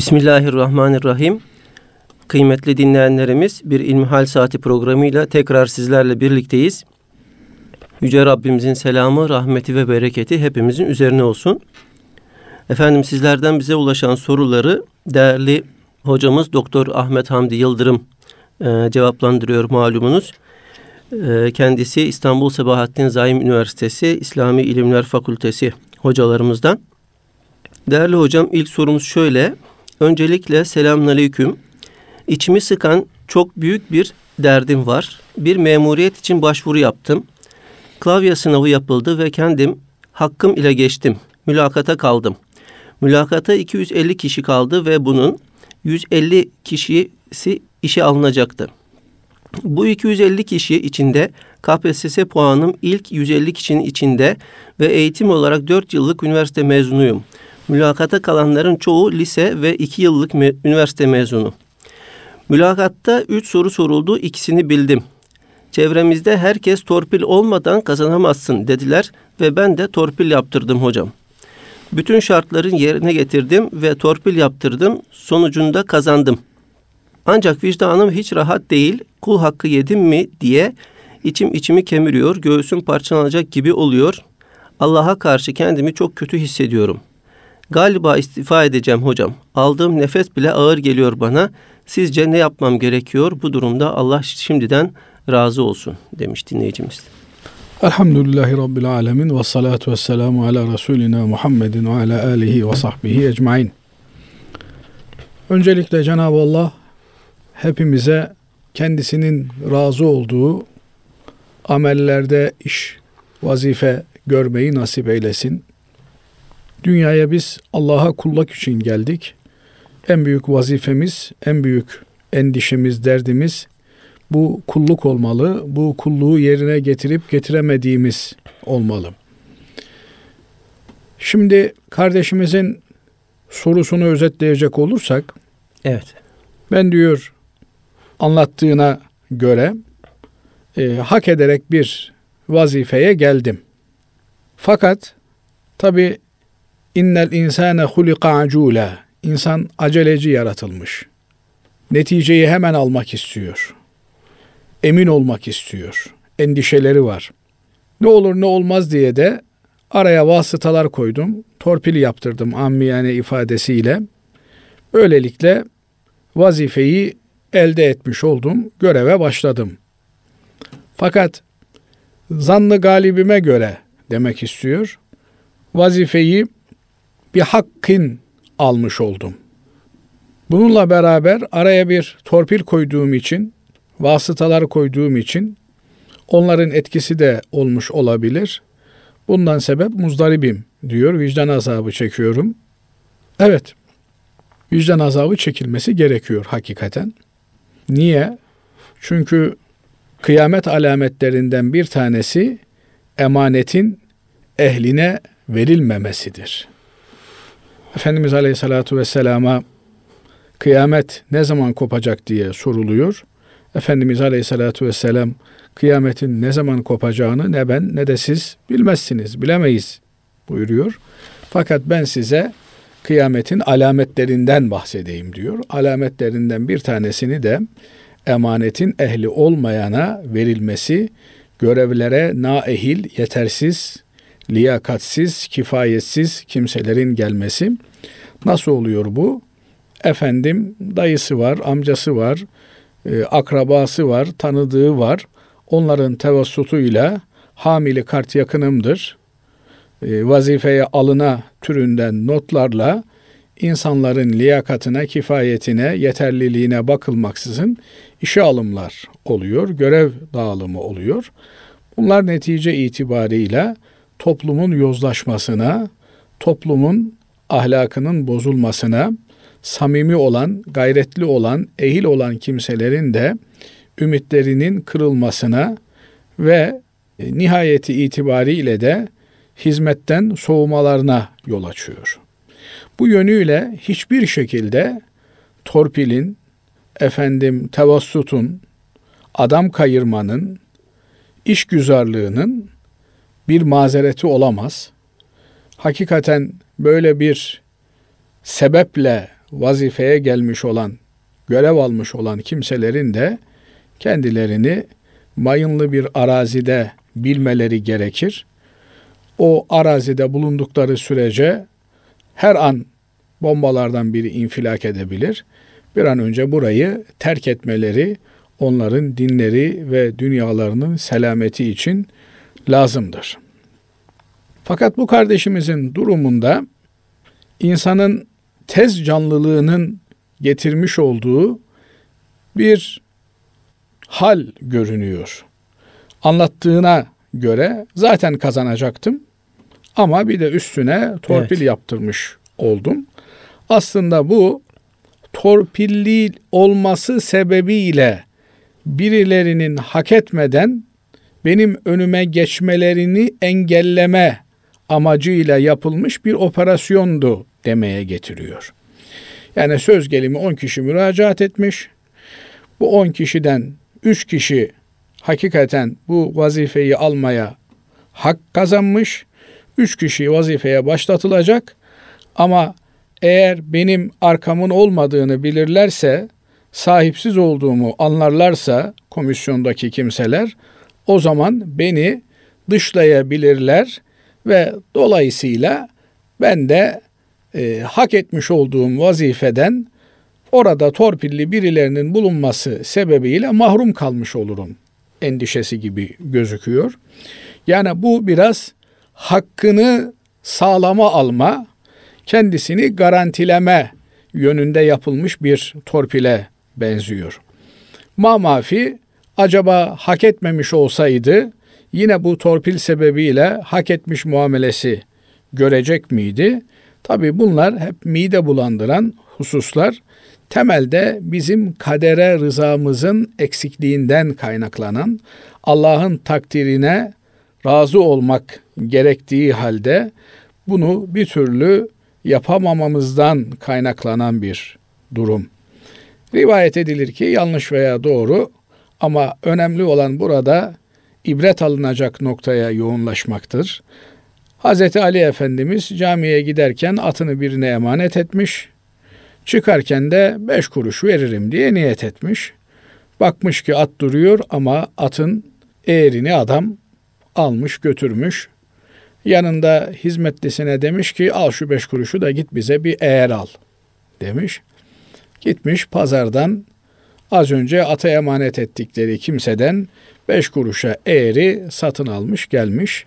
Bismillahirrahmanirrahim. Kıymetli dinleyenlerimiz bir İlmihal Saati programıyla tekrar sizlerle birlikteyiz. Yüce Rabbimizin selamı, rahmeti ve bereketi hepimizin üzerine olsun. Efendim sizlerden bize ulaşan soruları değerli hocamız Doktor Ahmet Hamdi Yıldırım e, cevaplandırıyor malumunuz. E, kendisi İstanbul Sebahattin Zaim Üniversitesi İslami İlimler Fakültesi hocalarımızdan. Değerli hocam ilk sorumuz şöyle. Öncelikle selamünaleyküm. İçimi sıkan çok büyük bir derdim var. Bir memuriyet için başvuru yaptım. Klavye sınavı yapıldı ve kendim hakkım ile geçtim. Mülakata kaldım. Mülakata 250 kişi kaldı ve bunun 150 kişisi işe alınacaktı. Bu 250 kişi içinde KPSS puanım ilk 150 kişinin içinde ve eğitim olarak 4 yıllık üniversite mezunuyum. Mülakata kalanların çoğu lise ve 2 yıllık me- üniversite mezunu. Mülakatta 3 soru soruldu, ikisini bildim. Çevremizde herkes torpil olmadan kazanamazsın dediler ve ben de torpil yaptırdım hocam. Bütün şartların yerine getirdim ve torpil yaptırdım. Sonucunda kazandım. Ancak vicdanım hiç rahat değil. Kul hakkı yedim mi diye içim içimi kemiriyor. Göğsüm parçalanacak gibi oluyor. Allah'a karşı kendimi çok kötü hissediyorum. Galiba istifa edeceğim hocam. Aldığım nefes bile ağır geliyor bana. Sizce ne yapmam gerekiyor? Bu durumda Allah şimdiden razı olsun demiş dinleyicimiz. Elhamdülillahi Rabbil Alemin ve salatu ve selamu ala Resulina Muhammedin ve ala alihi ve sahbihi ecmain. Öncelikle Cenab-ı Allah hepimize kendisinin razı olduğu amellerde iş, vazife görmeyi nasip eylesin. Dünyaya biz Allah'a kulluk için geldik. En büyük vazifemiz, en büyük endişemiz, derdimiz bu kulluk olmalı. Bu kulluğu yerine getirip getiremediğimiz olmalı. Şimdi kardeşimizin sorusunu özetleyecek olursak Evet. ben diyor anlattığına göre e, hak ederek bir vazifeye geldim. Fakat tabi innel insane hulika acula insan aceleci yaratılmış. Neticeyi hemen almak istiyor emin olmak istiyor. Endişeleri var. Ne olur ne olmaz diye de araya vasıtalar koydum. Torpil yaptırdım ammiyane ifadesiyle. Böylelikle vazifeyi elde etmiş oldum. Göreve başladım. Fakat zannı galibime göre demek istiyor. Vazifeyi bir hakkın almış oldum. Bununla beraber araya bir torpil koyduğum için vasıtalar koyduğum için onların etkisi de olmuş olabilir. Bundan sebep muzdaribim diyor. Vicdan azabı çekiyorum. Evet. Vicdan azabı çekilmesi gerekiyor hakikaten. Niye? Çünkü kıyamet alametlerinden bir tanesi emanetin ehline verilmemesidir. Efendimiz Aleyhisselatü Vesselam'a kıyamet ne zaman kopacak diye soruluyor. Efendimiz Aleyhisselatü Vesselam kıyametin ne zaman kopacağını ne ben ne de siz bilmezsiniz, bilemeyiz buyuruyor. Fakat ben size kıyametin alametlerinden bahsedeyim diyor. Alametlerinden bir tanesini de emanetin ehli olmayana verilmesi, görevlere naehil, yetersiz, liyakatsiz, kifayetsiz kimselerin gelmesi. Nasıl oluyor bu? Efendim dayısı var, amcası var, e, akrabası var, tanıdığı var. Onların tevassutuyla hamili kart yakınımdır. E, vazifeye alına türünden notlarla insanların liyakatına, kifayetine, yeterliliğine bakılmaksızın işe alımlar oluyor, görev dağılımı oluyor. Bunlar netice itibariyle toplumun yozlaşmasına, toplumun ahlakının bozulmasına, samimi olan, gayretli olan, ehil olan kimselerin de ümitlerinin kırılmasına ve e, nihayeti itibariyle de hizmetten soğumalarına yol açıyor. Bu yönüyle hiçbir şekilde torpilin, efendim tevassutun, adam kayırmanın, işgüzarlığının bir mazereti olamaz. Hakikaten böyle bir sebeple vazifeye gelmiş olan, görev almış olan kimselerin de kendilerini mayınlı bir arazide bilmeleri gerekir. O arazide bulundukları sürece her an bombalardan biri infilak edebilir. Bir an önce burayı terk etmeleri onların dinleri ve dünyalarının selameti için lazımdır. Fakat bu kardeşimizin durumunda insanın tez canlılığının getirmiş olduğu bir hal görünüyor. Anlattığına göre zaten kazanacaktım ama bir de üstüne torpil evet. yaptırmış oldum. Aslında bu torpilli olması sebebiyle birilerinin hak etmeden benim önüme geçmelerini engelleme amacıyla yapılmış bir operasyondu demeye getiriyor. Yani söz gelimi 10 kişi müracaat etmiş. Bu 10 kişiden 3 kişi hakikaten bu vazifeyi almaya hak kazanmış. 3 kişi vazifeye başlatılacak ama eğer benim arkamın olmadığını bilirlerse, sahipsiz olduğumu anlarlarsa komisyondaki kimseler o zaman beni dışlayabilirler ve dolayısıyla ben de e, hak etmiş olduğum vazifeden orada torpilli birilerinin bulunması sebebiyle mahrum kalmış olurum endişesi gibi gözüküyor. Yani bu biraz hakkını sağlama alma, kendisini garantileme yönünde yapılmış bir torpile benziyor. Mamafi acaba hak etmemiş olsaydı yine bu torpil sebebiyle hak etmiş muamelesi görecek miydi? Tabi bunlar hep mide bulandıran hususlar. Temelde bizim kadere rızamızın eksikliğinden kaynaklanan Allah'ın takdirine razı olmak gerektiği halde bunu bir türlü yapamamamızdan kaynaklanan bir durum. Rivayet edilir ki yanlış veya doğru ama önemli olan burada ibret alınacak noktaya yoğunlaşmaktır. Hz. Ali Efendimiz camiye giderken atını birine emanet etmiş. Çıkarken de beş kuruş veririm diye niyet etmiş. Bakmış ki at duruyor ama atın eğerini adam almış götürmüş. Yanında hizmetlisine demiş ki al şu beş kuruşu da git bize bir eğer al demiş. Gitmiş pazardan az önce ata emanet ettikleri kimseden beş kuruşa eğri satın almış gelmiş.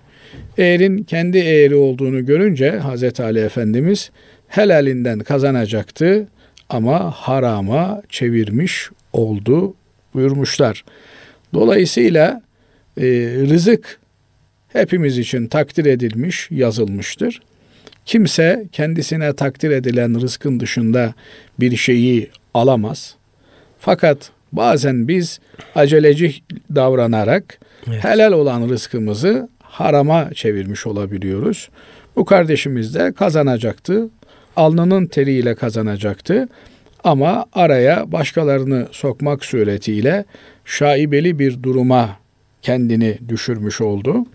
Eğerin kendi eğri olduğunu görünce Hazreti Ali Efendimiz helalinden kazanacaktı ama harama çevirmiş oldu buyurmuşlar. Dolayısıyla e, rızık hepimiz için takdir edilmiş, yazılmıştır. Kimse kendisine takdir edilen rızkın dışında bir şeyi alamaz. Fakat bazen biz aceleci davranarak evet. helal olan rızkımızı harama çevirmiş olabiliyoruz. Bu kardeşimiz de kazanacaktı. Alnının teriyle kazanacaktı. Ama araya başkalarını sokmak suretiyle şaibeli bir duruma kendini düşürmüş oldu.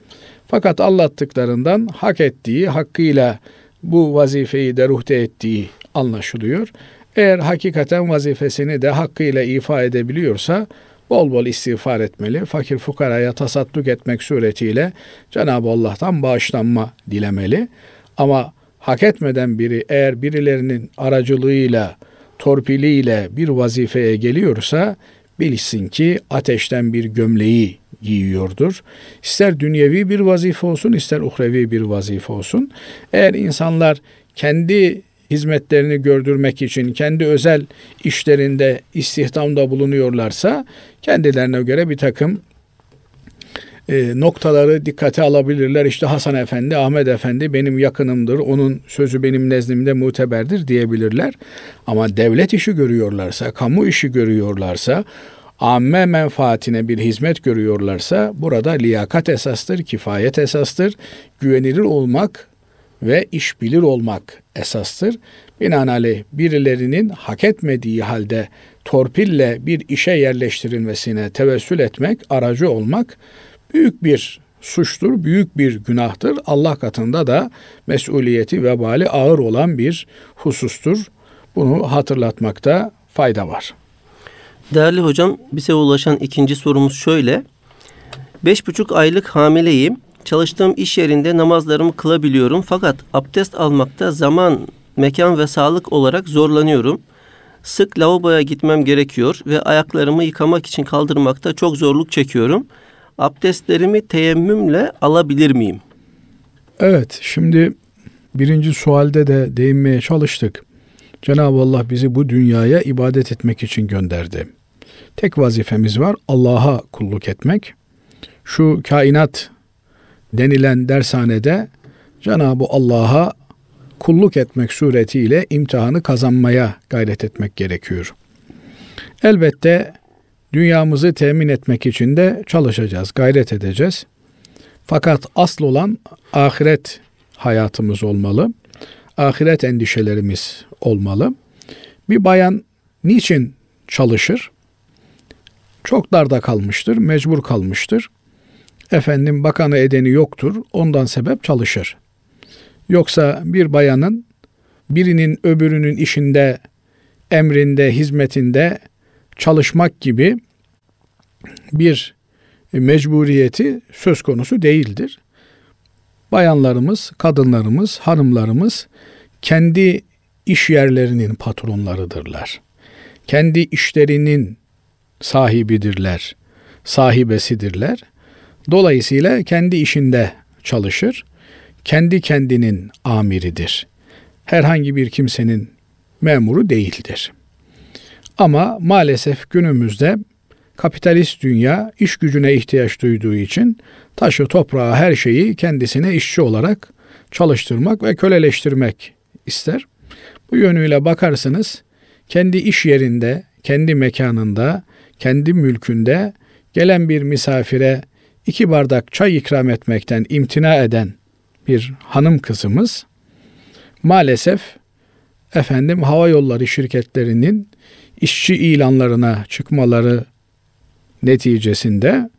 Fakat anlattıklarından hak ettiği, hakkıyla bu vazifeyi deruhte ettiği anlaşılıyor. Eğer hakikaten vazifesini de hakkıyla ifa edebiliyorsa bol bol istiğfar etmeli. Fakir fukaraya tasadduk etmek suretiyle Cenab-ı Allah'tan bağışlanma dilemeli. Ama hak etmeden biri eğer birilerinin aracılığıyla, torpiliyle bir vazifeye geliyorsa bilsin ki ateşten bir gömleği giyiyordur. İster dünyevi bir vazife olsun, ister uhrevi bir vazife olsun. Eğer insanlar kendi hizmetlerini gördürmek için kendi özel işlerinde istihdamda bulunuyorlarsa kendilerine göre bir takım e, noktaları dikkate alabilirler. İşte Hasan Efendi, Ahmet Efendi benim yakınımdır, onun sözü benim nezdimde muteberdir diyebilirler. Ama devlet işi görüyorlarsa, kamu işi görüyorlarsa, amme menfaatine bir hizmet görüyorlarsa burada liyakat esastır, kifayet esastır, güvenilir olmak ve iş bilir olmak esastır. Binaenaleyh birilerinin hak etmediği halde torpille bir işe yerleştirilmesine tevessül etmek, aracı olmak büyük bir suçtur, büyük bir günahtır. Allah katında da mesuliyeti vebali ağır olan bir husustur. Bunu hatırlatmakta fayda var. Değerli hocam bize ulaşan ikinci sorumuz şöyle. Beş buçuk aylık hamileyim. Çalıştığım iş yerinde namazlarımı kılabiliyorum fakat abdest almakta zaman, mekan ve sağlık olarak zorlanıyorum. Sık lavaboya gitmem gerekiyor ve ayaklarımı yıkamak için kaldırmakta çok zorluk çekiyorum. Abdestlerimi teyemmümle alabilir miyim? Evet, şimdi birinci sualde de değinmeye çalıştık. Cenab-ı Allah bizi bu dünyaya ibadet etmek için gönderdi. Tek vazifemiz var Allah'a kulluk etmek. Şu kainat denilen dershanede Cenab-ı Allah'a kulluk etmek suretiyle imtihanı kazanmaya gayret etmek gerekiyor. Elbette dünyamızı temin etmek için de çalışacağız, gayret edeceğiz. Fakat asıl olan ahiret hayatımız olmalı. Ahiret endişelerimiz olmalı. Bir bayan niçin çalışır? Çok darda kalmıştır, mecbur kalmıştır. Efendim bakanı edeni yoktur, ondan sebep çalışır. Yoksa bir bayanın birinin öbürünün işinde, emrinde, hizmetinde çalışmak gibi bir mecburiyeti söz konusu değildir. Bayanlarımız, kadınlarımız, hanımlarımız kendi iş yerlerinin patronlarıdırlar. Kendi işlerinin sahibidirler, sahibesidirler. Dolayısıyla kendi işinde çalışır, kendi kendinin amiridir. Herhangi bir kimsenin memuru değildir. Ama maalesef günümüzde kapitalist dünya iş gücüne ihtiyaç duyduğu için taşı, toprağı, her şeyi kendisine işçi olarak çalıştırmak ve köleleştirmek ister. Bu yönüyle bakarsınız kendi iş yerinde, kendi mekanında, kendi mülkünde gelen bir misafire iki bardak çay ikram etmekten imtina eden bir hanım kızımız maalesef efendim hava yolları şirketlerinin işçi ilanlarına çıkmaları neticesinde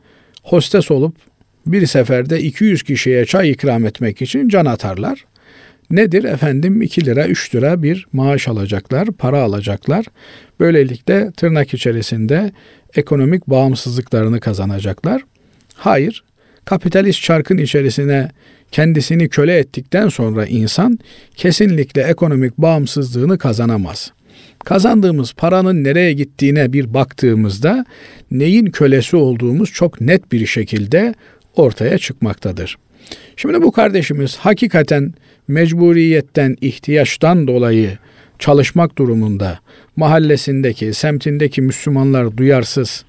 hostes olup bir seferde 200 kişiye çay ikram etmek için can atarlar. Nedir efendim 2 lira 3 lira bir maaş alacaklar, para alacaklar. Böylelikle tırnak içerisinde ekonomik bağımsızlıklarını kazanacaklar. Hayır, kapitalist çarkın içerisine kendisini köle ettikten sonra insan kesinlikle ekonomik bağımsızlığını kazanamaz. Kazandığımız paranın nereye gittiğine bir baktığımızda neyin kölesi olduğumuz çok net bir şekilde ortaya çıkmaktadır. Şimdi bu kardeşimiz hakikaten mecburiyetten, ihtiyaçtan dolayı çalışmak durumunda mahallesindeki, semtindeki Müslümanlar duyarsız,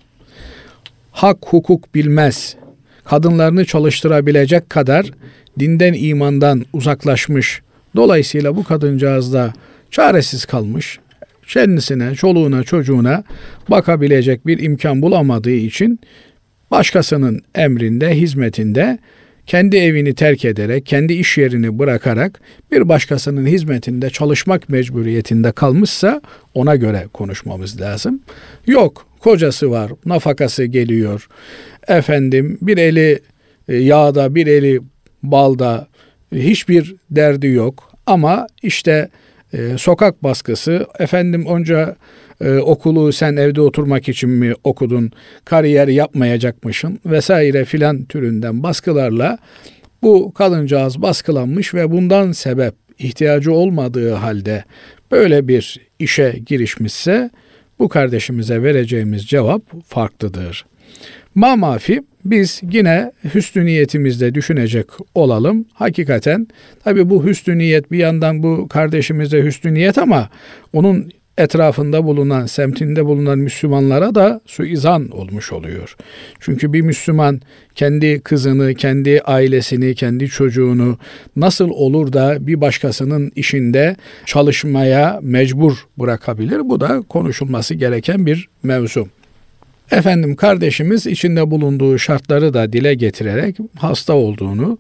hak hukuk bilmez, kadınlarını çalıştırabilecek kadar dinden imandan uzaklaşmış. Dolayısıyla bu kadıncağız da çaresiz kalmış. Kendisine, çoluğuna, çocuğuna bakabilecek bir imkan bulamadığı için başkasının emrinde, hizmetinde kendi evini terk ederek, kendi iş yerini bırakarak bir başkasının hizmetinde çalışmak mecburiyetinde kalmışsa ona göre konuşmamız lazım. Yok, kocası var, nafakası geliyor. Efendim bir eli e, yağda, bir eli balda hiçbir derdi yok ama işte e, sokak baskısı efendim onca e, okulu sen evde oturmak için mi okudun kariyer yapmayacakmışsın vesaire filan türünden baskılarla bu kadıncağız baskılanmış ve bundan sebep ihtiyacı olmadığı halde böyle bir işe girişmişse bu kardeşimize vereceğimiz cevap farklıdır. Ma mafi biz yine hüsnü niyetimizde düşünecek olalım. Hakikaten tabi bu hüsnü niyet bir yandan bu kardeşimizde hüsnü niyet ama onun etrafında bulunan, semtinde bulunan Müslümanlara da suizan olmuş oluyor. Çünkü bir Müslüman kendi kızını, kendi ailesini, kendi çocuğunu nasıl olur da bir başkasının işinde çalışmaya mecbur bırakabilir? Bu da konuşulması gereken bir mevzu. Efendim kardeşimiz içinde bulunduğu şartları da dile getirerek hasta olduğunu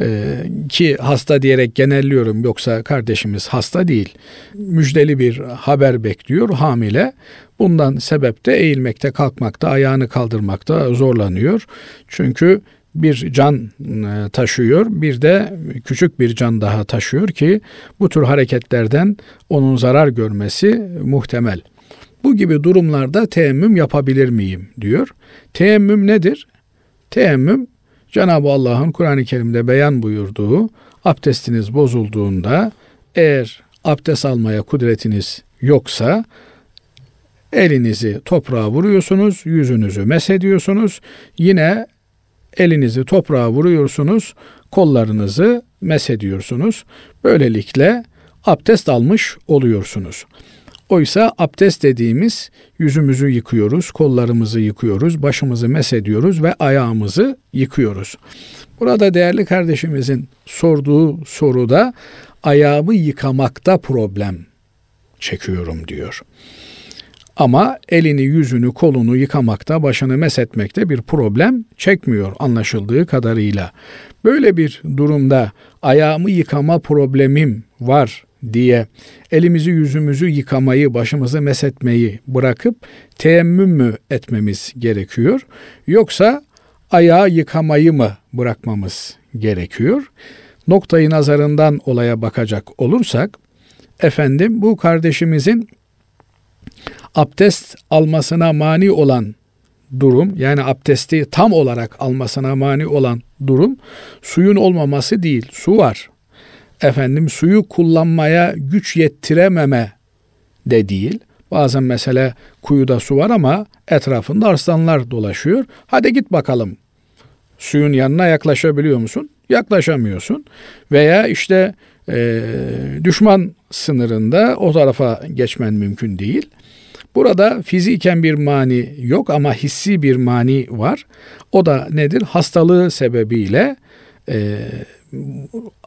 e, ki hasta diyerek genelliyorum yoksa kardeşimiz hasta değil. Müjdeli bir haber bekliyor hamile. Bundan sebep de eğilmekte, kalkmakta, ayağını kaldırmakta zorlanıyor. Çünkü bir can e, taşıyor, bir de küçük bir can daha taşıyor ki bu tür hareketlerden onun zarar görmesi muhtemel. Bu gibi durumlarda teyemmüm yapabilir miyim diyor. Teyemmüm nedir? Teyemmüm Cenab-ı Allah'ın Kur'an-ı Kerim'de beyan buyurduğu abdestiniz bozulduğunda eğer abdest almaya kudretiniz yoksa elinizi toprağa vuruyorsunuz, yüzünüzü mesediyorsunuz. Yine elinizi toprağa vuruyorsunuz, kollarınızı mesediyorsunuz. Böylelikle abdest almış oluyorsunuz. Oysa abdest dediğimiz yüzümüzü yıkıyoruz, kollarımızı yıkıyoruz, başımızı mesediyoruz ve ayağımızı yıkıyoruz. Burada değerli kardeşimizin sorduğu soruda ayağımı yıkamakta problem çekiyorum diyor. Ama elini, yüzünü, kolunu yıkamakta, başını mesetmekte bir problem çekmiyor anlaşıldığı kadarıyla. Böyle bir durumda ayağımı yıkama problemim var diye elimizi yüzümüzü yıkamayı, başımızı mesetmeyi bırakıp teyemmüm mü etmemiz gerekiyor? Yoksa ayağı yıkamayı mı bırakmamız gerekiyor? Noktayı nazarından olaya bakacak olursak, efendim bu kardeşimizin abdest almasına mani olan durum yani abdesti tam olarak almasına mani olan durum suyun olmaması değil. Su var. Efendim suyu kullanmaya güç yettirememe de değil. Bazen mesela kuyuda su var ama etrafında arslanlar dolaşıyor. Hadi git bakalım. Suyun yanına yaklaşabiliyor musun? Yaklaşamıyorsun. Veya işte e, düşman sınırında o tarafa geçmen mümkün değil. Burada fiziken bir mani yok ama hissi bir mani var. O da nedir? Hastalığı sebebiyle e,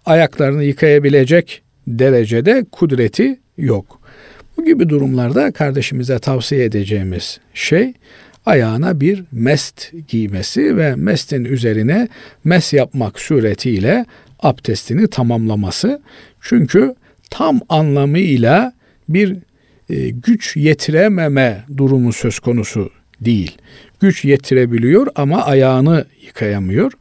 ayaklarını yıkayabilecek derecede kudreti yok. Bu gibi durumlarda kardeşimize tavsiye edeceğimiz şey ayağına bir mest giymesi ve mestin üzerine mes yapmak suretiyle abdestini tamamlaması. Çünkü tam anlamıyla bir e, güç yetirememe durumu söz konusu değil. Güç yetirebiliyor ama ayağını yıkayamıyor.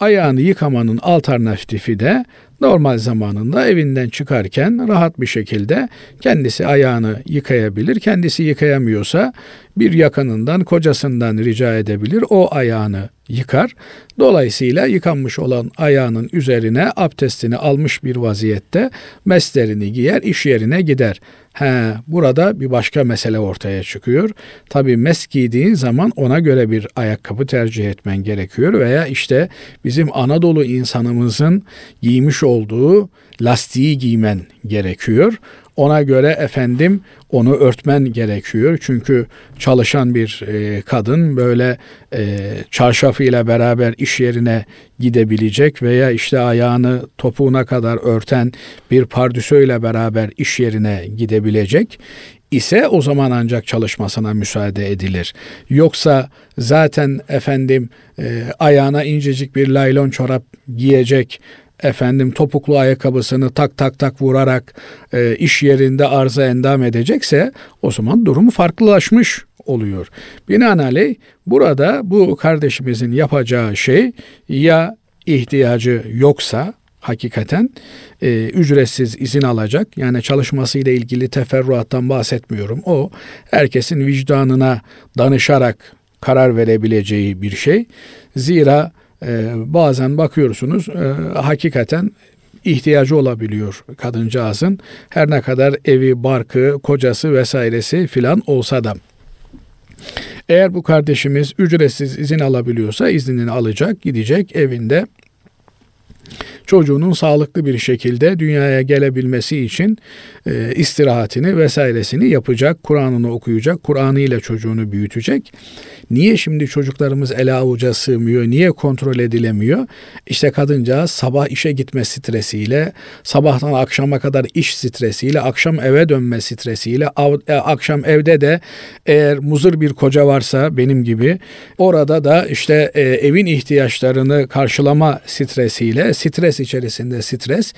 Ayağını yıkamanın alternatifi de normal zamanında evinden çıkarken rahat bir şekilde kendisi ayağını yıkayabilir. Kendisi yıkayamıyorsa bir yakınından, kocasından rica edebilir. O ayağını yıkar. Dolayısıyla yıkanmış olan ayağının üzerine abdestini almış bir vaziyette meslerini giyer, iş yerine gider. He, burada bir başka mesele ortaya çıkıyor. Tabi mes giydiğin zaman ona göre bir ayakkabı tercih etmen gerekiyor veya işte bizim Anadolu insanımızın giymiş olduğu lastiği giymen gerekiyor. Ona göre efendim onu örtmen gerekiyor. Çünkü çalışan bir e, kadın böyle e, çarşafıyla beraber iş yerine gidebilecek veya işte ayağını topuğuna kadar örten bir pardüsöyle beraber iş yerine gidebilecek ise o zaman ancak çalışmasına müsaade edilir. Yoksa zaten efendim e, ayağına incecik bir laylon çorap giyecek efendim topuklu ayakkabısını tak tak tak vurarak e, iş yerinde arıza endam edecekse o zaman durumu farklılaşmış oluyor. Binaenaleyh burada bu kardeşimizin yapacağı şey ya ihtiyacı yoksa hakikaten e, ücretsiz izin alacak. Yani çalışmasıyla ilgili teferruattan bahsetmiyorum. O herkesin vicdanına danışarak karar verebileceği bir şey. Zira e, bazen bakıyorsunuz e, hakikaten ihtiyacı olabiliyor kadıncağızın. Her ne kadar evi, barkı, kocası vesairesi filan olsa da. Eğer bu kardeşimiz ücretsiz izin alabiliyorsa iznini alacak, gidecek evinde çocuğunun sağlıklı bir şekilde dünyaya gelebilmesi için e, istirahatini vesairesini yapacak, Kur'an'ını okuyacak, Kur'an'ı ile çocuğunu büyütecek. Niye şimdi çocuklarımız ele avuca sığmıyor? Niye kontrol edilemiyor? İşte kadıncağız sabah işe gitme stresiyle, sabahtan akşama kadar iş stresiyle, akşam eve dönme stresiyle, e, akşam evde de eğer muzır bir koca varsa benim gibi orada da işte e, evin ihtiyaçlarını karşılama stresiyle stres içerisinde stres.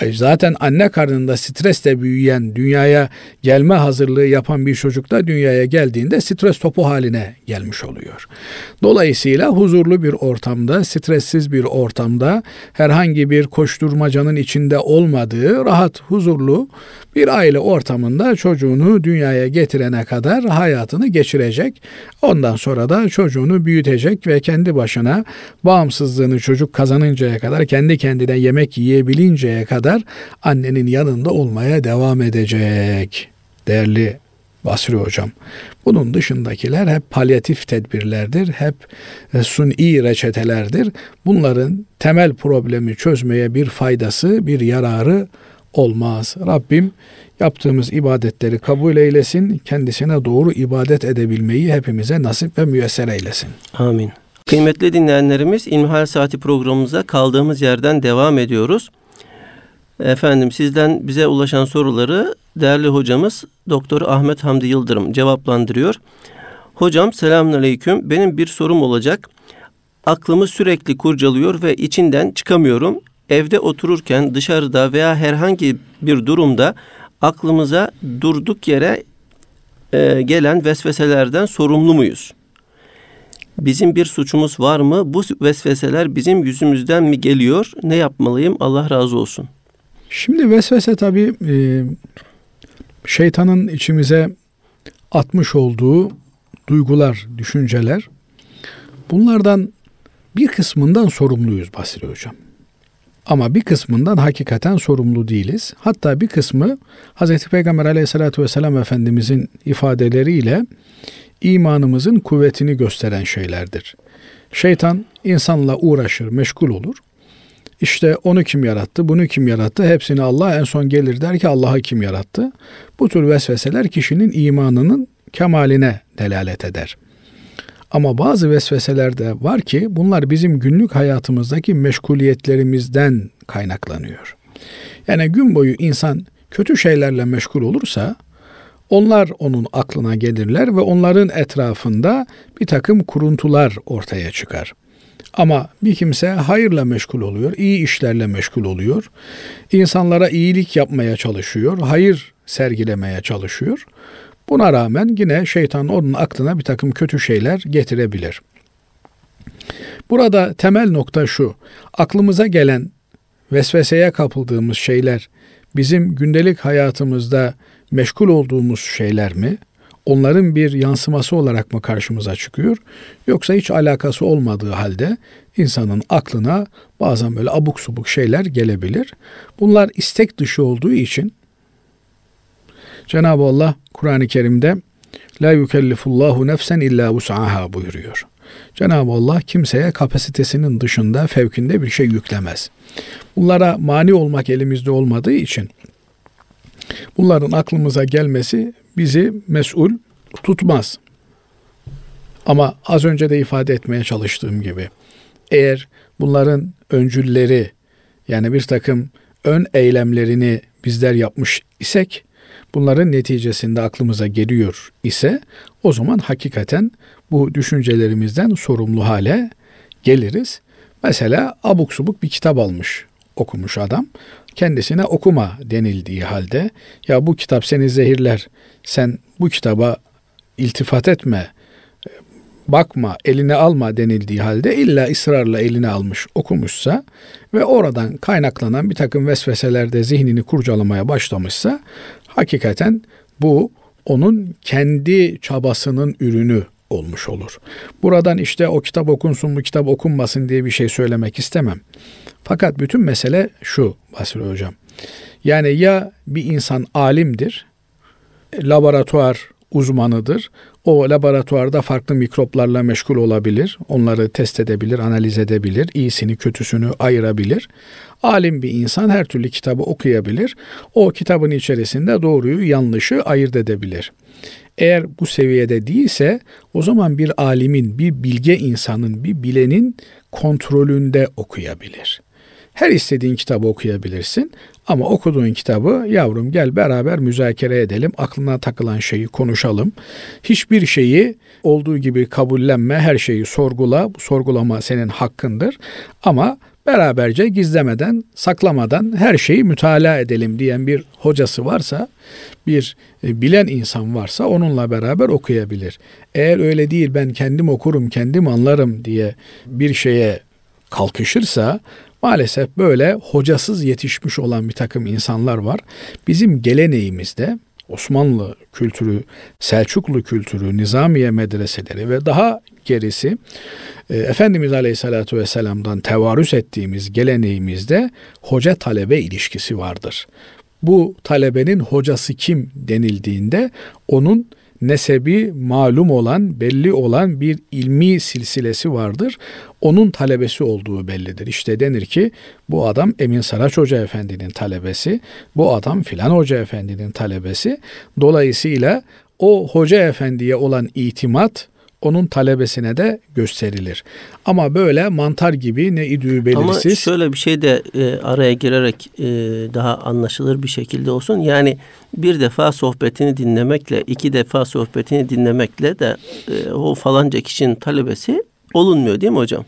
E, zaten anne karnında stresle büyüyen, dünyaya gelme hazırlığı yapan bir çocuk da dünyaya geldiğinde stres topu haline gelmiş oluyor. Dolayısıyla huzurlu bir ortamda, stressiz bir ortamda, herhangi bir koşturmacanın içinde olmadığı, rahat, huzurlu bir aile ortamında çocuğunu dünyaya getirene kadar hayatını geçirecek. Ondan sonra da çocuğunu büyütecek ve kendi başına bağımsızlığını çocuk kazanıncaya kadar, kendi kendine yemek yiyebilinceye kadar annenin yanında olmaya devam edecek. Değerli Basri Hocam. Bunun dışındakiler hep palyatif tedbirlerdir, hep e, suni reçetelerdir. Bunların temel problemi çözmeye bir faydası, bir yararı olmaz. Rabbim yaptığımız ibadetleri kabul eylesin, kendisine doğru ibadet edebilmeyi hepimize nasip ve müyesser eylesin. Amin. Kıymetli dinleyenlerimiz İlmihal Saati programımıza kaldığımız yerden devam ediyoruz. Efendim sizden bize ulaşan soruları değerli hocamız Doktor Ahmet Hamdi Yıldırım cevaplandırıyor. Hocam selamünaleyküm. Benim bir sorum olacak. Aklımı sürekli kurcalıyor ve içinden çıkamıyorum. Evde otururken dışarıda veya herhangi bir durumda aklımıza durduk yere e, gelen vesveselerden sorumlu muyuz? Bizim bir suçumuz var mı? Bu vesveseler bizim yüzümüzden mi geliyor? Ne yapmalıyım? Allah razı olsun. Şimdi vesvese tabii e, şeytanın içimize atmış olduğu duygular, düşünceler. Bunlardan bir kısmından sorumluyuz Basri Hocam. Ama bir kısmından hakikaten sorumlu değiliz. Hatta bir kısmı Hz. Peygamber aleyhissalatü vesselam Efendimizin ifadeleriyle imanımızın kuvvetini gösteren şeylerdir. Şeytan insanla uğraşır, meşgul olur. İşte onu kim yarattı, bunu kim yarattı, hepsini Allah en son gelir der ki Allah'ı kim yarattı. Bu tür vesveseler kişinin imanının kemaline delalet eder. Ama bazı vesveseler de var ki bunlar bizim günlük hayatımızdaki meşguliyetlerimizden kaynaklanıyor. Yani gün boyu insan kötü şeylerle meşgul olursa onlar onun aklına gelirler ve onların etrafında bir takım kuruntular ortaya çıkar. Ama bir kimse hayırla meşgul oluyor, iyi işlerle meşgul oluyor, insanlara iyilik yapmaya çalışıyor, hayır sergilemeye çalışıyor. Buna rağmen yine şeytan onun aklına bir takım kötü şeyler getirebilir. Burada temel nokta şu. Aklımıza gelen vesveseye kapıldığımız şeyler bizim gündelik hayatımızda meşgul olduğumuz şeyler mi? Onların bir yansıması olarak mı karşımıza çıkıyor? Yoksa hiç alakası olmadığı halde insanın aklına bazen böyle abuk subuk şeyler gelebilir. Bunlar istek dışı olduğu için Cenab-ı Allah Kur'an-ı Kerim'de La yukellifullahu nefsen illa vus'aha buyuruyor. Cenab-ı Allah kimseye kapasitesinin dışında fevkinde bir şey yüklemez. Bunlara mani olmak elimizde olmadığı için bunların aklımıza gelmesi bizi mesul tutmaz. Ama az önce de ifade etmeye çalıştığım gibi eğer bunların öncülleri yani bir takım ön eylemlerini bizler yapmış isek bunların neticesinde aklımıza geliyor ise o zaman hakikaten bu düşüncelerimizden sorumlu hale geliriz. Mesela abuk subuk bir kitap almış okumuş adam. Kendisine okuma denildiği halde ya bu kitap seni zehirler. Sen bu kitaba iltifat etme, bakma, eline alma denildiği halde illa ısrarla eline almış okumuşsa ve oradan kaynaklanan bir takım vesveselerde zihnini kurcalamaya başlamışsa hakikaten bu onun kendi çabasının ürünü olmuş olur. Buradan işte o kitap okunsun bu kitap okunmasın diye bir şey söylemek istemem. Fakat bütün mesele şu Basri Hocam. Yani ya bir insan alimdir, laboratuvar uzmanıdır. O laboratuvarda farklı mikroplarla meşgul olabilir. Onları test edebilir, analiz edebilir. iyisini, kötüsünü ayırabilir. Alim bir insan her türlü kitabı okuyabilir. O kitabın içerisinde doğruyu, yanlışı ayırt edebilir. Eğer bu seviyede değilse o zaman bir alimin, bir bilge insanın, bir bilenin kontrolünde okuyabilir. Her istediğin kitabı okuyabilirsin ama okuduğun kitabı yavrum gel beraber müzakere edelim, aklına takılan şeyi konuşalım. Hiçbir şeyi olduğu gibi kabullenme, her şeyi sorgula, sorgulama senin hakkındır. Ama beraberce gizlemeden, saklamadan her şeyi mütalaa edelim diyen bir hocası varsa, bir e, bilen insan varsa onunla beraber okuyabilir. Eğer öyle değil ben kendim okurum, kendim anlarım diye bir şeye kalkışırsa maalesef böyle hocasız yetişmiş olan bir takım insanlar var. Bizim geleneğimizde Osmanlı kültürü, Selçuklu kültürü, Nizamiye medreseleri ve daha gerisi e, Efendimiz Aleyhisselatü Vesselam'dan tevarüs ettiğimiz geleneğimizde hoca talebe ilişkisi vardır. Bu talebenin hocası kim denildiğinde onun nesebi malum olan, belli olan bir ilmi silsilesi vardır. Onun talebesi olduğu bellidir. İşte denir ki bu adam Emin Saraç Hoca Efendi'nin talebesi, bu adam filan Hoca Efendi'nin talebesi. Dolayısıyla o Hoca Efendi'ye olan itimat onun talebesine de gösterilir. Ama böyle mantar gibi ne idüğü belirsiz. Ama şöyle bir şey de e, araya girerek e, daha anlaşılır bir şekilde olsun. Yani bir defa sohbetini dinlemekle, iki defa sohbetini dinlemekle de e, o falanca kişinin talebesi olunmuyor değil mi hocam?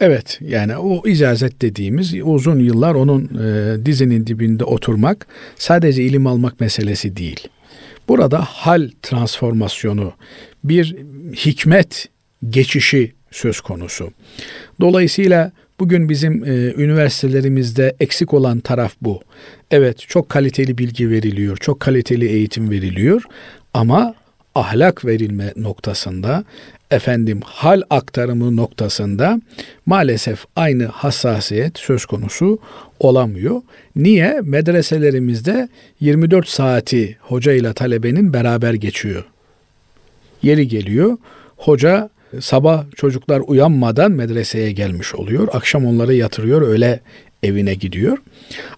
Evet yani o icazet dediğimiz uzun yıllar onun e, dizinin dibinde oturmak sadece ilim almak meselesi değil. Burada hal transformasyonu, bir hikmet geçişi söz konusu. Dolayısıyla bugün bizim e, üniversitelerimizde eksik olan taraf bu. Evet çok kaliteli bilgi veriliyor, çok kaliteli eğitim veriliyor ama ahlak verilme noktasında efendim hal aktarımı noktasında maalesef aynı hassasiyet söz konusu olamıyor. Niye? Medreselerimizde 24 saati hoca ile talebenin beraber geçiyor. Yeri geliyor. Hoca sabah çocuklar uyanmadan medreseye gelmiş oluyor. Akşam onları yatırıyor öyle evine gidiyor.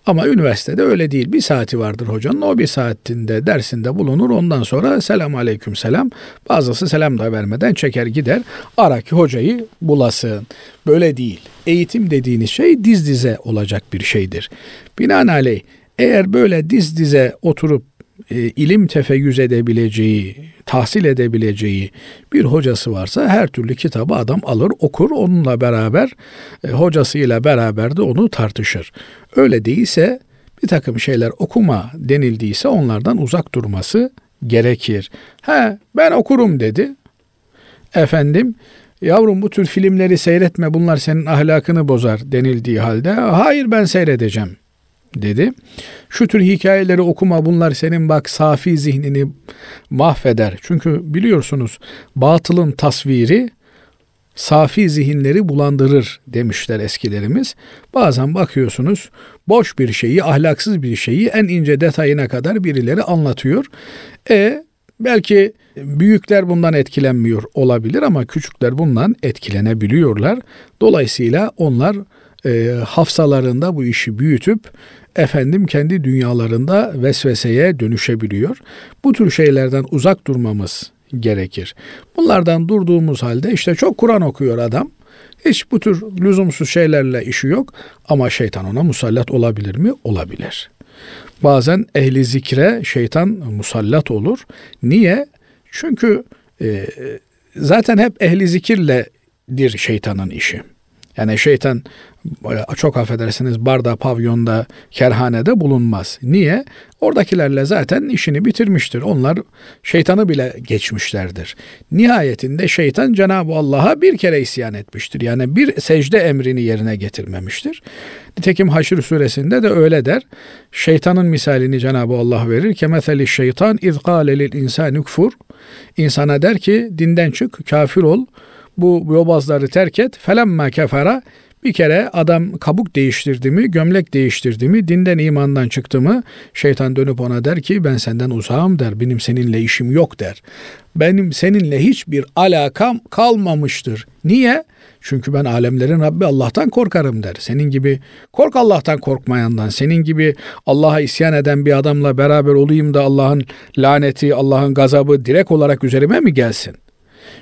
Ama üniversitede öyle değil. Bir saati vardır hocanın. O bir saatinde dersinde bulunur. Ondan sonra selam aleyküm selam. Bazısı selam da vermeden çeker gider. Ara ki hocayı bulasın. Böyle değil. Eğitim dediğiniz şey diz dize olacak bir şeydir. Binaenaleyh eğer böyle diz dize oturup e, ilim tefeyyüz edebileceği, tahsil edebileceği bir hocası varsa her türlü kitabı adam alır, okur, onunla beraber e, hocasıyla beraber de onu tartışır. Öyle değilse bir takım şeyler okuma denildiyse onlardan uzak durması gerekir. He ben okurum dedi. Efendim yavrum bu tür filmleri seyretme bunlar senin ahlakını bozar denildiği halde hayır ben seyredeceğim dedi. Şu tür hikayeleri okuma bunlar senin bak safi zihnini mahveder. Çünkü biliyorsunuz batılın tasviri safi zihinleri bulandırır demişler eskilerimiz. Bazen bakıyorsunuz boş bir şeyi, ahlaksız bir şeyi en ince detayına kadar birileri anlatıyor. E belki büyükler bundan etkilenmiyor olabilir ama küçükler bundan etkilenebiliyorlar. Dolayısıyla onlar e, hafsalarında bu işi büyütüp efendim kendi dünyalarında vesveseye dönüşebiliyor. Bu tür şeylerden uzak durmamız gerekir. Bunlardan durduğumuz halde işte çok Kur'an okuyor adam. Hiç bu tür lüzumsuz şeylerle işi yok ama şeytan ona musallat olabilir mi? Olabilir. Bazen ehli zikre şeytan musallat olur. Niye? Çünkü e, zaten hep ehli zikirledir şeytanın işi. Yani şeytan çok affedersiniz barda, pavyonda, kerhanede bulunmaz. Niye? Oradakilerle zaten işini bitirmiştir. Onlar şeytanı bile geçmişlerdir. Nihayetinde şeytan Cenab-ı Allah'a bir kere isyan etmiştir. Yani bir secde emrini yerine getirmemiştir. Nitekim Haşr suresinde de öyle der. Şeytanın misalini Cenab-ı Allah verir. Kemetheli şeytan iz kâle lil insâni kfur. İnsana der ki dinden çık, kafir ol bu yobazları terk et. Felemme kefera bir kere adam kabuk değiştirdi mi, gömlek değiştirdi mi, dinden imandan çıktı mı, şeytan dönüp ona der ki ben senden uzağım der, benim seninle işim yok der. Benim seninle hiçbir alakam kalmamıştır. Niye? Çünkü ben alemlerin Rabbi Allah'tan korkarım der. Senin gibi kork Allah'tan korkmayandan, senin gibi Allah'a isyan eden bir adamla beraber olayım da Allah'ın laneti, Allah'ın gazabı direkt olarak üzerime mi gelsin?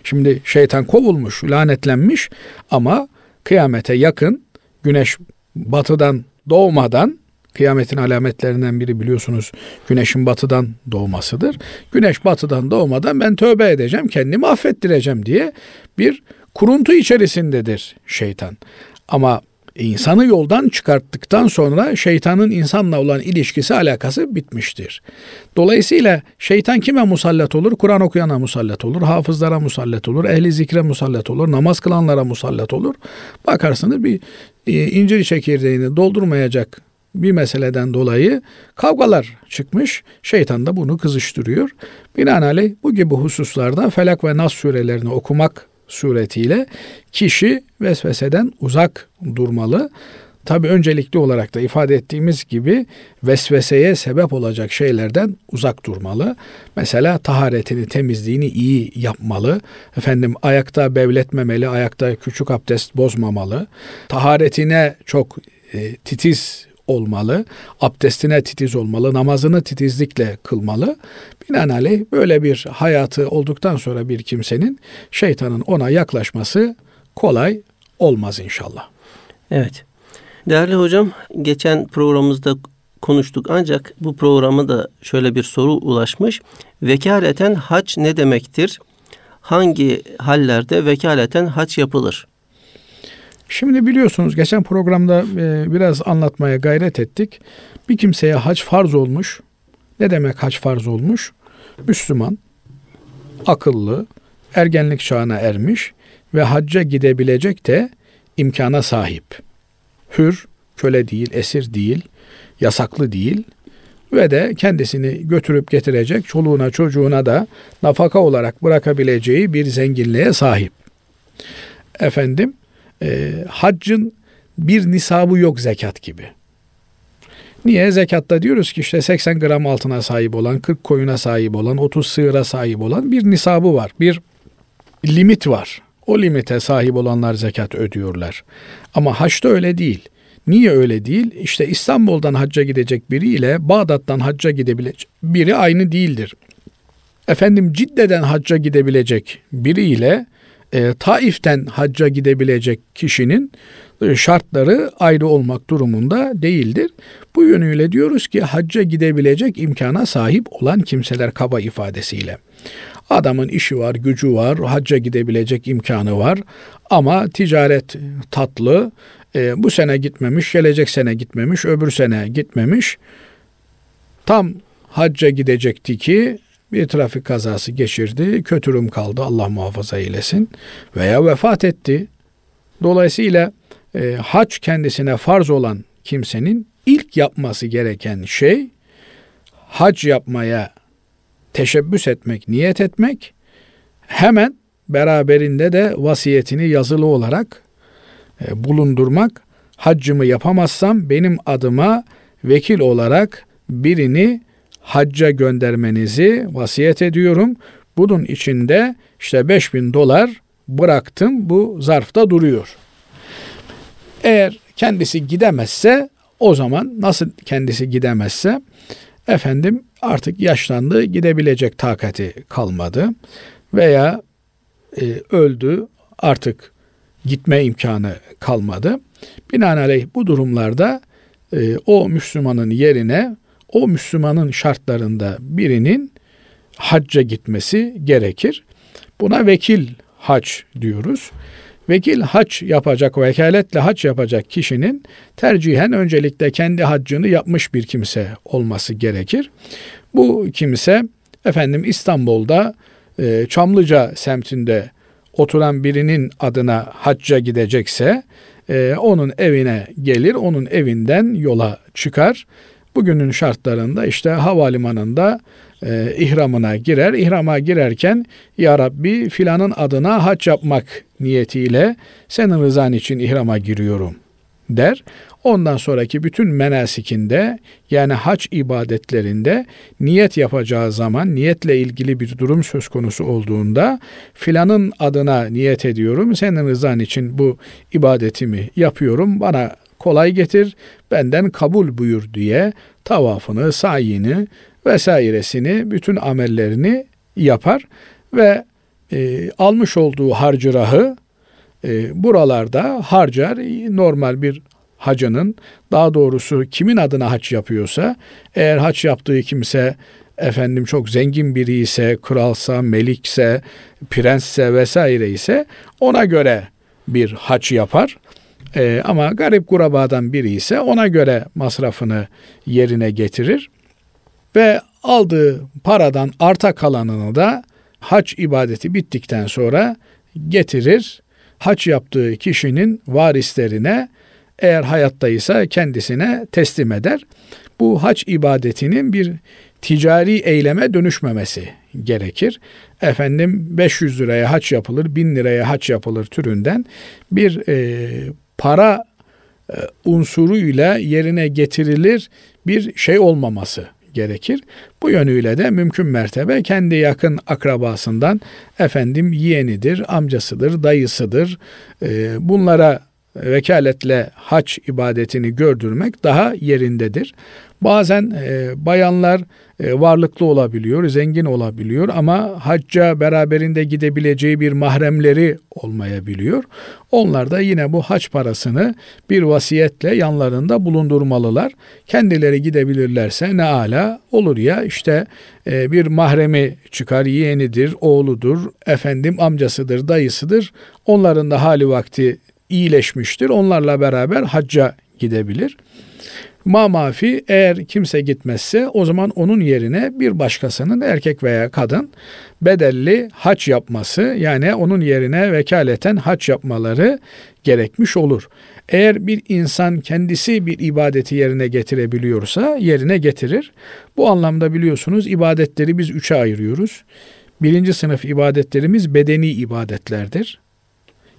Şimdi şeytan kovulmuş, lanetlenmiş ama kıyamete yakın güneş batıdan doğmadan kıyametin alametlerinden biri biliyorsunuz güneşin batıdan doğmasıdır. Güneş batıdan doğmadan ben tövbe edeceğim, kendimi affettireceğim diye bir kuruntu içerisindedir şeytan. Ama İnsanı yoldan çıkarttıktan sonra şeytanın insanla olan ilişkisi alakası bitmiştir. Dolayısıyla şeytan kime musallat olur? Kur'an okuyana musallat olur, hafızlara musallat olur, ehli zikre musallat olur, namaz kılanlara musallat olur. Bakarsınız bir e, incir çekirdeğini doldurmayacak bir meseleden dolayı kavgalar çıkmış. Şeytan da bunu kızıştırıyor. Binaenaleyh bu gibi hususlarda Felak ve Nas surelerini okumak suretiyle kişi vesveseden uzak durmalı. Tabi öncelikli olarak da ifade ettiğimiz gibi vesveseye sebep olacak şeylerden uzak durmalı. Mesela taharetini, temizliğini iyi yapmalı. Efendim ayakta bevletmemeli, ayakta küçük abdest bozmamalı. Taharetine çok e, titiz olmalı. Abdestine titiz olmalı. Namazını titizlikle kılmalı. Binaenaleyh böyle bir hayatı olduktan sonra bir kimsenin şeytanın ona yaklaşması kolay olmaz inşallah. Evet. Değerli hocam, geçen programımızda konuştuk ancak bu programa da şöyle bir soru ulaşmış. Vekaleten hac ne demektir? Hangi hallerde vekaleten hac yapılır? Şimdi biliyorsunuz geçen programda e, biraz anlatmaya gayret ettik. Bir kimseye hac farz olmuş. Ne demek hac farz olmuş? Müslüman, akıllı, ergenlik çağına ermiş ve hacca gidebilecek de imkana sahip. Hür, köle değil, esir değil, yasaklı değil ve de kendisini götürüp getirecek çoluğuna çocuğuna da nafaka olarak bırakabileceği bir zenginliğe sahip. Efendim, e, haccın bir nisabı yok zekat gibi. Niye? Zekatta diyoruz ki işte 80 gram altına sahip olan, 40 koyuna sahip olan, 30 sığıra sahip olan bir nisabı var. Bir limit var. O limite sahip olanlar zekat ödüyorlar. Ama haçta öyle değil. Niye öyle değil? İşte İstanbul'dan hacca gidecek biri ile Bağdat'tan hacca gidebilecek biri aynı değildir. Efendim Cidde'den hacca gidebilecek biri ile e, Taif'ten hacca gidebilecek kişinin e, şartları ayrı olmak durumunda değildir. Bu yönüyle diyoruz ki hacca gidebilecek imkana sahip olan kimseler kaba ifadesiyle. Adamın işi var, gücü var, hacca gidebilecek imkanı var ama ticaret tatlı, e, bu sene gitmemiş, gelecek sene gitmemiş, öbür sene gitmemiş. Tam hacca gidecekti ki bir trafik kazası geçirdi, kötürüm kaldı Allah muhafaza eylesin veya vefat etti. Dolayısıyla e, hac kendisine farz olan kimsenin ilk yapması gereken şey hac yapmaya teşebbüs etmek, niyet etmek, hemen beraberinde de vasiyetini yazılı olarak e, bulundurmak. Haccımı yapamazsam benim adıma vekil olarak birini hacca göndermenizi vasiyet ediyorum. Bunun içinde işte 5000 dolar bıraktım bu zarfta duruyor. Eğer kendisi gidemezse o zaman nasıl kendisi gidemezse efendim artık yaşlandı gidebilecek takati kalmadı veya e, öldü artık gitme imkanı kalmadı. Binaenaleyh bu durumlarda e, o Müslümanın yerine o Müslümanın şartlarında birinin hacca gitmesi gerekir. Buna vekil hac diyoruz. Vekil hac yapacak, vekaletle hac yapacak kişinin tercihen öncelikle kendi haccını yapmış bir kimse olması gerekir. Bu kimse efendim İstanbul'da e, Çamlıca semtinde oturan birinin adına hacca gidecekse e, onun evine gelir, onun evinden yola çıkar Bugünün şartlarında işte havalimanında e, ihramına girer. İhrama girerken Ya Rabbi filanın adına hac yapmak niyetiyle senin rızan için ihrama giriyorum der. Ondan sonraki bütün menasikinde yani hac ibadetlerinde niyet yapacağı zaman niyetle ilgili bir durum söz konusu olduğunda filanın adına niyet ediyorum. Senin rızan için bu ibadetimi yapıyorum. Bana kolay getir, benden kabul buyur diye tavafını, sayini vesairesini, bütün amellerini yapar ve e, almış olduğu harcırahı e, buralarda harcar. Normal bir hacının daha doğrusu kimin adına haç yapıyorsa eğer haç yaptığı kimse efendim çok zengin biri ise, kralsa, melikse, prensse vesaire ise ona göre bir haç yapar. E, ama garip kurabadan biri ise ona göre masrafını yerine getirir ve aldığı paradan arta kalanını da hac ibadeti bittikten sonra getirir. Hac yaptığı kişinin varislerine eğer hayattaysa kendisine teslim eder. Bu hac ibadetinin bir ticari eyleme dönüşmemesi gerekir. Efendim 500 liraya haç yapılır, 1000 liraya haç yapılır türünden bir e, para e, unsuruyla yerine getirilir bir şey olmaması gerekir. Bu yönüyle de mümkün mertebe kendi yakın akrabasından efendim yeğenidir, amcasıdır, dayısıdır. E, bunlara vekaletle haç ibadetini gördürmek daha yerindedir. Bazen e, bayanlar e, varlıklı olabiliyor, zengin olabiliyor ama hacca beraberinde gidebileceği bir mahremleri olmayabiliyor. Onlar da yine bu hac parasını bir vasiyetle yanlarında bulundurmalılar. Kendileri gidebilirlerse ne ala olur ya işte e, bir mahremi çıkar, yeğenidir, oğludur, efendim amcasıdır, dayısıdır. Onların da hali vakti iyileşmiştir. Onlarla beraber hacca gidebilir. Ma mafi eğer kimse gitmezse o zaman onun yerine bir başkasının erkek veya kadın bedelli haç yapması yani onun yerine vekaleten haç yapmaları gerekmiş olur. Eğer bir insan kendisi bir ibadeti yerine getirebiliyorsa yerine getirir. Bu anlamda biliyorsunuz ibadetleri biz üçe ayırıyoruz. Birinci sınıf ibadetlerimiz bedeni ibadetlerdir.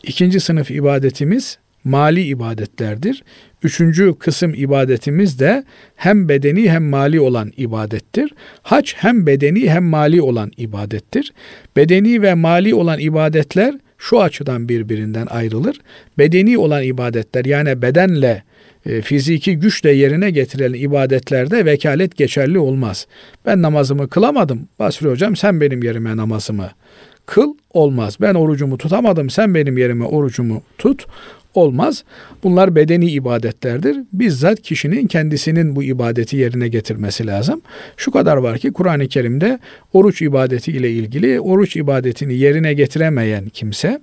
İkinci sınıf ibadetimiz mali ibadetlerdir. Üçüncü kısım ibadetimiz de hem bedeni hem mali olan ibadettir. Hac hem bedeni hem mali olan ibadettir. Bedeni ve mali olan ibadetler şu açıdan birbirinden ayrılır. Bedeni olan ibadetler yani bedenle e, fiziki güçle yerine getirilen ibadetlerde vekalet geçerli olmaz. Ben namazımı kılamadım. Basri hocam sen benim yerime namazımı kıl olmaz. Ben orucumu tutamadım sen benim yerime orucumu tut olmaz. Bunlar bedeni ibadetlerdir. Bizzat kişinin kendisinin bu ibadeti yerine getirmesi lazım. Şu kadar var ki Kur'an-ı Kerim'de oruç ibadeti ile ilgili oruç ibadetini yerine getiremeyen kimse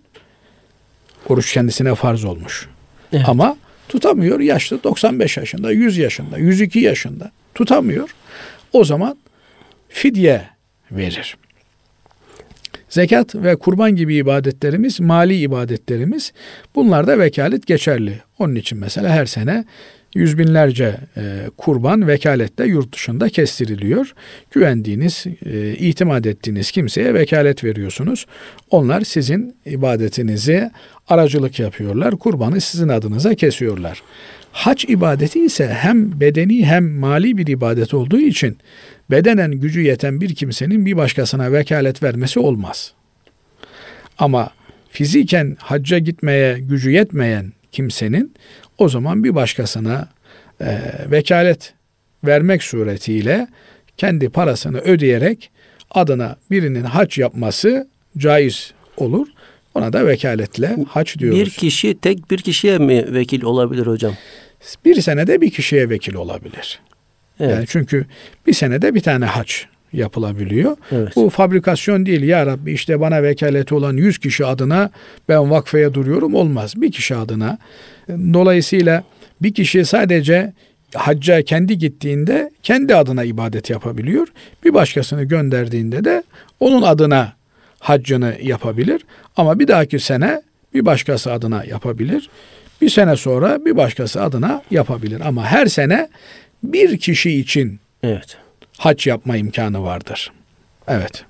oruç kendisine farz olmuş. Evet. Ama tutamıyor. Yaşlı 95 yaşında, 100 yaşında, 102 yaşında tutamıyor. O zaman fidye verir. Zekat ve kurban gibi ibadetlerimiz, mali ibadetlerimiz bunlar da vekalet geçerli. Onun için mesela her sene yüz binlerce e, kurban vekalette yurt dışında kestiriliyor. Güvendiğiniz, e, itimat ettiğiniz kimseye vekalet veriyorsunuz. Onlar sizin ibadetinizi aracılık yapıyorlar. Kurbanı sizin adınıza kesiyorlar. Hac ibadeti ise hem bedeni hem mali bir ibadet olduğu için bedenen gücü yeten bir kimsenin bir başkasına vekalet vermesi olmaz. Ama fiziken hacca gitmeye gücü yetmeyen kimsenin o zaman bir başkasına e, vekalet vermek suretiyle kendi parasını ödeyerek adına birinin hac yapması caiz olur. Ona da vekaletle hac diyoruz. Bir kişi tek bir kişiye mi vekil olabilir hocam? Bir senede bir kişiye vekil olabilir. Evet. Yani çünkü bir senede bir tane haç yapılabiliyor. Evet. Bu fabrikasyon değil. Ya Rabbi işte bana vekaleti olan 100 kişi adına ben vakfeye duruyorum olmaz. Bir kişi adına. Dolayısıyla bir kişi sadece hacca kendi gittiğinde kendi adına ibadet yapabiliyor. Bir başkasını gönderdiğinde de onun adına haccını yapabilir. Ama bir dahaki sene bir başkası adına yapabilir. Bir sene sonra bir başkası adına yapabilir. Ama her sene bir kişi için evet. hac yapma imkanı vardır. Evet.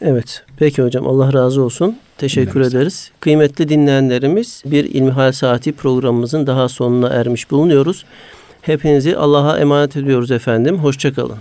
Evet. Peki hocam Allah razı olsun. Teşekkür Dinlemez. ederiz. Kıymetli dinleyenlerimiz bir İlmihal Saati programımızın daha sonuna ermiş bulunuyoruz. Hepinizi Allah'a emanet ediyoruz efendim. Hoşçakalın.